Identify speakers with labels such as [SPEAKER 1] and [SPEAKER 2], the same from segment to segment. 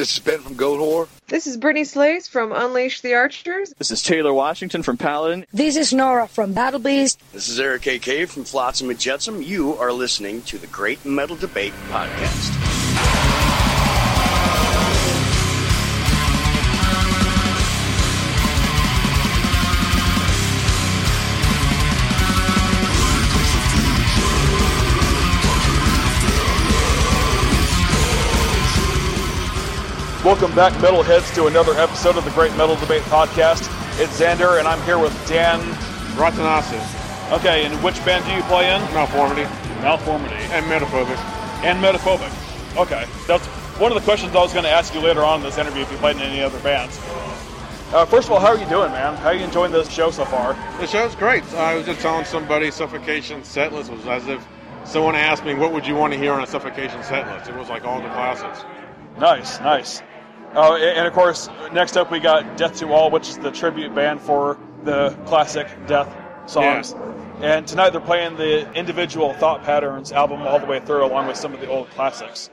[SPEAKER 1] This is Ben from Goatwhore.
[SPEAKER 2] This is Brittney Slayes from Unleash the Archers.
[SPEAKER 3] This is Taylor Washington from Paladin.
[SPEAKER 4] This is Noora from Battle Beast.
[SPEAKER 5] This is Eric AK from Flotsam and Jetsam. You are listening to the Great Metal Debate Podcast.
[SPEAKER 6] Welcome back, Metalheads, to another episode of the Great Metal Debate Podcast. It's Xander, and I'm here with Dan.
[SPEAKER 7] Ratanasit.
[SPEAKER 6] Okay, and which band do you play in?
[SPEAKER 7] Malformity.
[SPEAKER 6] Malformity.
[SPEAKER 7] And Metaphobic.
[SPEAKER 6] And Metaphobic. Okay, that's one of the questions I was going to ask you later on in this interview if you played in any other bands. Uh, first of all, how are you doing, man? How are you enjoying this show so far?
[SPEAKER 7] The show's great. I was just telling somebody Suffocation setlist was as if someone asked me, what would you want to hear on a Suffocation setlist? It was like all the classics.
[SPEAKER 6] Nice, nice. Oh, and of course, next up we got Death to All, which is the tribute band for the classic Death songs.
[SPEAKER 7] Yeah.
[SPEAKER 6] And tonight they're playing the individual Thought Patterns album all the way through, along with some of the old classics.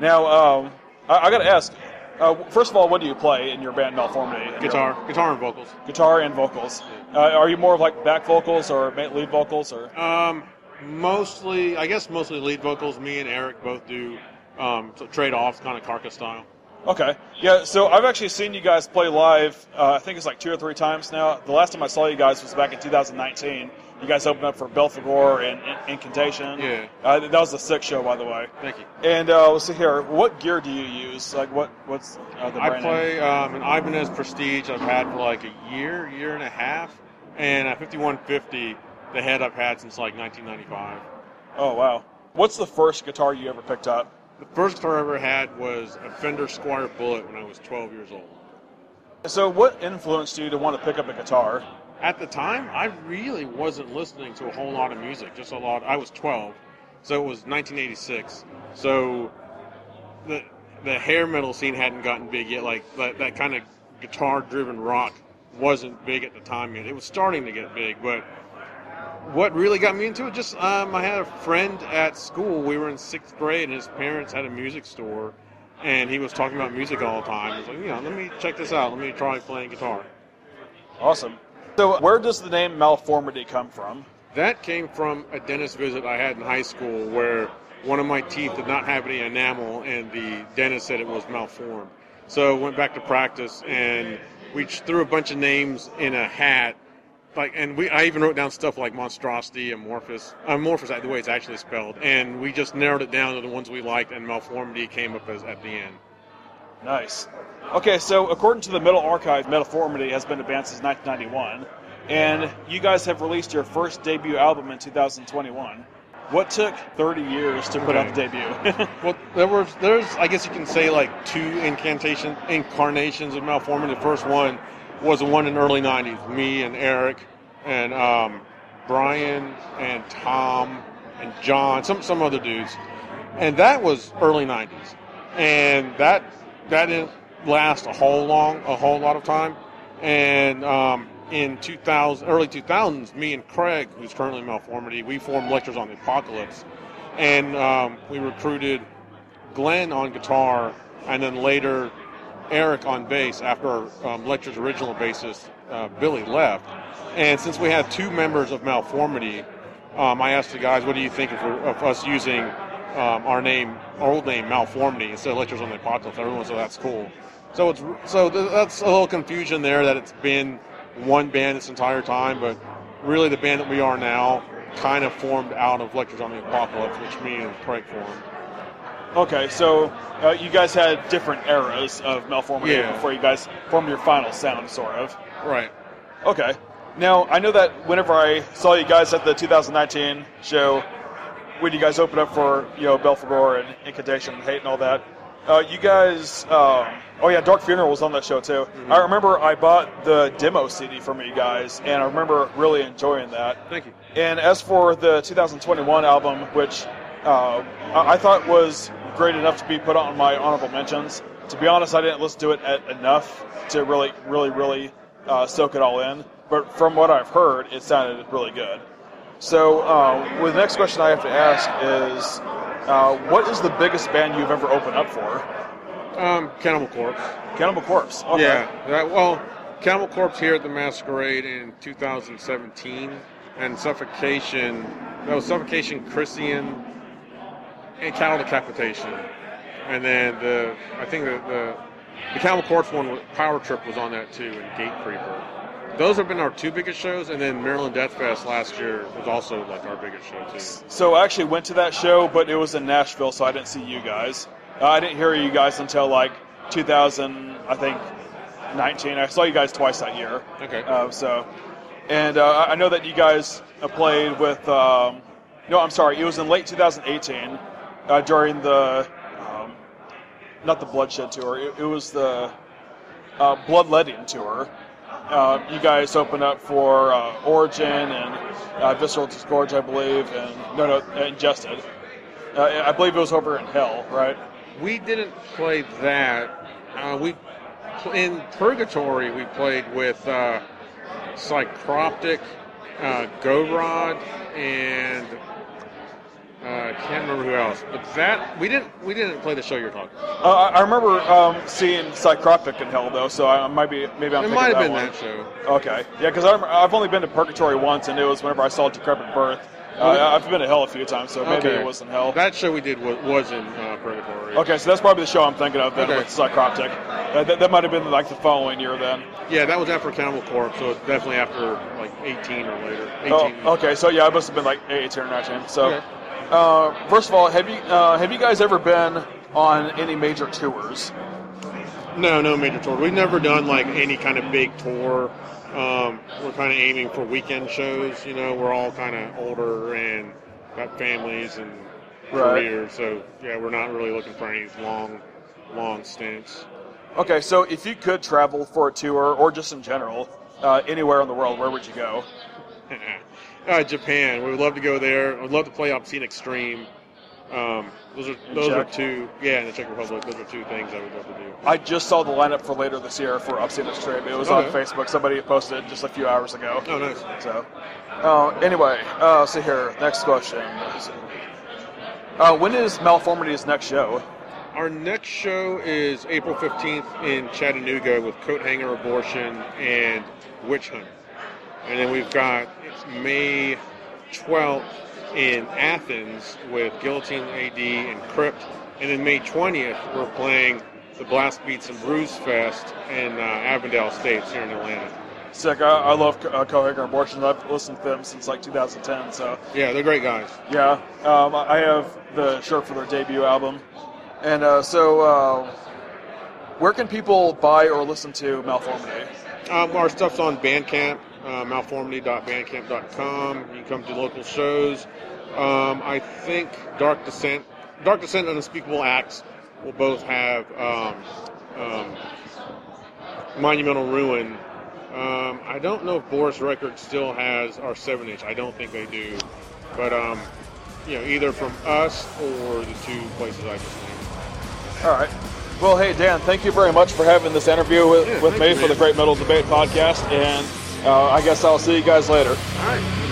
[SPEAKER 6] Now, um, I, I got to ask. Uh, first of all, what do you play in your band Malformity?
[SPEAKER 7] Guitar, guitar and vocals.
[SPEAKER 6] Guitar and vocals. Uh, are you more of like back vocals or lead vocals or?
[SPEAKER 7] Um, mostly, I guess mostly lead vocals. Me and Eric both do um, so trade offs, kind of carcass style.
[SPEAKER 6] Okay. Yeah, so I've actually seen you guys play live, uh, I think it's like two or three times now. The last time I saw you guys was back in 2019. You guys opened up for Belphegor and, and Incantation.
[SPEAKER 7] Yeah.
[SPEAKER 6] Uh, that was a sick show, by the way.
[SPEAKER 7] Thank you.
[SPEAKER 6] And uh, let's see here. What gear do you use? Like, what what's uh, the
[SPEAKER 7] I
[SPEAKER 6] brand
[SPEAKER 7] play
[SPEAKER 6] name?
[SPEAKER 7] um, an Ibanez Prestige I've had for like a year, year and a half, and a 5150, the head I've had since like 1995.
[SPEAKER 6] Oh, wow. What's the first guitar you ever picked up?
[SPEAKER 7] The first guitar I ever had was a Fender Squier Bullet when I was 12 years old.
[SPEAKER 6] So, what influenced you to want to pick up a guitar?
[SPEAKER 7] At the time, I really wasn't listening to a whole lot of music, just a lot. I was 12, so it was 1986. So the the hair metal scene hadn't gotten big yet. Like that, that kind of guitar-driven rock wasn't big at the time yet. It was starting to get big, but what really got me into it just um, I had a friend at school. We were in sixth grade, and his parents had a music store, and he was talking about music all the time. I was like, you know, let me check this out. Let me try playing guitar.
[SPEAKER 6] Awesome. So, where does the name Malformity come from?
[SPEAKER 7] That came from a dentist visit I had in high school where one of my teeth did not have any enamel, and the dentist said it was malformed. So went back to practice, and we threw a bunch of names in a hat. Like, and we, I even wrote down stuff like monstrosity, amorphous, uh, amorphous, the way it's actually spelled, and we just narrowed it down to the ones we liked, and malformity came up as at the end.
[SPEAKER 6] Nice. Okay, so according to the Metal Archive, Malformity has been a band since 1991, and you guys have released your first debut album in 2021. What took 30 years to put out the debut?
[SPEAKER 7] Well, there was there's I guess you can say like two incantation incarnations of malformity. The first one was the one in the early '90s. Me and Eric and um, Brian and Tom and John, some some other dudes, and that was early '90s, and that that didn't last a whole long a whole lot of time, and um, in 2000 early 2000s, me and Craig, who's currently Malformity, we formed Lectures on the Apocalypse, and um, we recruited Glenn on guitar, and then later Eric on bass after um, Lecture's original bassist uh, Billy left. And since we had two members of Malformity, um, I asked the guys, "What do you think of, of us using um, our name, our old name, Malformity, instead of Lectures on the Apocalypse?" Everyone said that's cool. So it's so th- that's a little confusion there that it's been one band this entire time, but really the band that we are now kind of formed out of Lectures on the Apocalypse, which me and Craig formed.
[SPEAKER 6] Okay, so uh, you guys had different eras of Malformity
[SPEAKER 7] Yeah.
[SPEAKER 6] before you guys formed your final sound, sort of.
[SPEAKER 7] Right.
[SPEAKER 6] Okay. Now, I know that whenever I saw you guys at the 2019 show, when you guys opened up for, you know, Belphegor and Incantation and Hate and all that, uh, you guys, um, oh yeah, Dark Funeral was on that show too. I remember I bought the demo CD from you guys, and I remember really enjoying that.
[SPEAKER 7] Thank you.
[SPEAKER 6] And as for the 2021 album, which uh, I thought was great enough to be put on my honorable mentions, to be honest, I didn't listen to it at enough to really, really, really uh, soak it all in. But from what I've heard, it sounded really good. So, uh, well, the next question I have to ask is, uh, what is the biggest band you've ever opened up for?
[SPEAKER 7] Um, Cannibal Corpse.
[SPEAKER 6] Cannibal Corpse. Okay.
[SPEAKER 7] Yeah. That, well, Cannibal Corpse here at the Masquerade in 2017, and Suffocation. Was Suffocation, Krisiun, and Cattle Decapitation. And then the I think the the, the Cannibal Corpse one, Power Trip was on that too, and Gate Creeper. Those have been our two biggest shows, and then Maryland Deathfest last year was also like our biggest show too.
[SPEAKER 6] So I actually went to that show, but it was in Nashville, so I didn't see you guys. Uh, I didn't hear you guys until like 2000, I think, 19. I saw you guys twice that year.
[SPEAKER 7] Okay.
[SPEAKER 6] Uh, so, and uh, I know that you guys played with. Um, no, I'm sorry. It was in late 2018 uh, during the, um, not the Bloodshed tour. It, it was the uh, Bloodletting tour. Uh, you guys opened up for uh, Origin and uh, Visceral Disgorge, I believe, and no, no, Ingested. Uh, I believe it was over in Hell, right?
[SPEAKER 7] We didn't play that. We in Purgatory we played with uh, Psychroptic, uh, Gorod, and uh, I can't remember who else. But that we didn't we didn't play the show you're talking. about.
[SPEAKER 6] Uh, I remember um, seeing Psychroptic in Hell though, so I might be maybe I'm
[SPEAKER 7] It
[SPEAKER 6] thinking
[SPEAKER 7] might have
[SPEAKER 6] that
[SPEAKER 7] been
[SPEAKER 6] one.
[SPEAKER 7] that show.
[SPEAKER 6] Okay, yeah, because I've only been to Purgatory once, and it was whenever I saw Decrepit Birth. Uh, I've been to Hell a few times, so maybe
[SPEAKER 7] Okay.
[SPEAKER 6] it was in Hell.
[SPEAKER 7] That show we did was, was in uh, Purgatory.
[SPEAKER 6] Okay, so that's probably the show I'm thinking of then
[SPEAKER 7] Okay.
[SPEAKER 6] with Psychroptic. Uh, that, that might have been like the following year then.
[SPEAKER 7] Yeah, that was after Cannibal Corpse, so it's definitely after like 18 or later. 18.
[SPEAKER 6] Oh, okay, so yeah, I must have been like 18 or 19. So,
[SPEAKER 7] Okay.
[SPEAKER 6] Uh, first of all, have you uh, have you guys ever been on any major tours?
[SPEAKER 7] No, no major tour. We've never done like any kind of big tour. Um, we're kind of aiming for weekend shows. You know, we're all kind of older and got families and
[SPEAKER 6] Right.
[SPEAKER 7] careers, so yeah, we're not really looking for any long, long stints.
[SPEAKER 6] Okay, so if you could travel for a tour or just in general, uh, anywhere in the world, where would you go?
[SPEAKER 7] Uh, Japan, we would love to go there. I'd love to play Obscene Extreme. Um, those are those are two. Yeah, in the Czech Republic, those are two things I would love to do.
[SPEAKER 6] I just saw the lineup for later this year for Obscene Extreme. It was on Facebook. Somebody posted just a few hours ago.
[SPEAKER 7] Oh, nice.
[SPEAKER 6] So, uh, anyway, uh, see here. Next question. Uh, when is Malformity's next show?
[SPEAKER 7] Our next show is April 15th in Chattanooga with Coat Hanger Abortion and Witch Hunt. And then we've got May 12th in Athens with Guillotine AD and Crypt. And then May 20th, we're playing the Blast Beats and Brews Fest in uh, Avondale Estates here in Atlanta.
[SPEAKER 6] Sick. I, I love uh, Coat Hanger Abortions. I've listened to them since like 2010. So,
[SPEAKER 7] Yeah, they're great guys.
[SPEAKER 6] yeah. Um, I have the shirt for their debut album. And uh, so, uh, where can people buy or listen to Malformity?
[SPEAKER 7] Um, our stuff's on Bandcamp, uh, malformity.bandcamp.com. You can come to local shows. Um, I think Dark Descent, Dark Descent and Unspeakable Acts will both have um, um, Monumental Ruin. Um, I don't know if Boris Records still has our 7 inch. I don't think they do. But, um, you know, either from us or the two places I just named.
[SPEAKER 6] All right. Well, hey, Dan, thank you very much for having this interview with,
[SPEAKER 7] Yeah,
[SPEAKER 6] with me
[SPEAKER 7] you,
[SPEAKER 6] for the. Great Metal Debate podcast. And uh, I guess I'll see you guys later.
[SPEAKER 7] All right.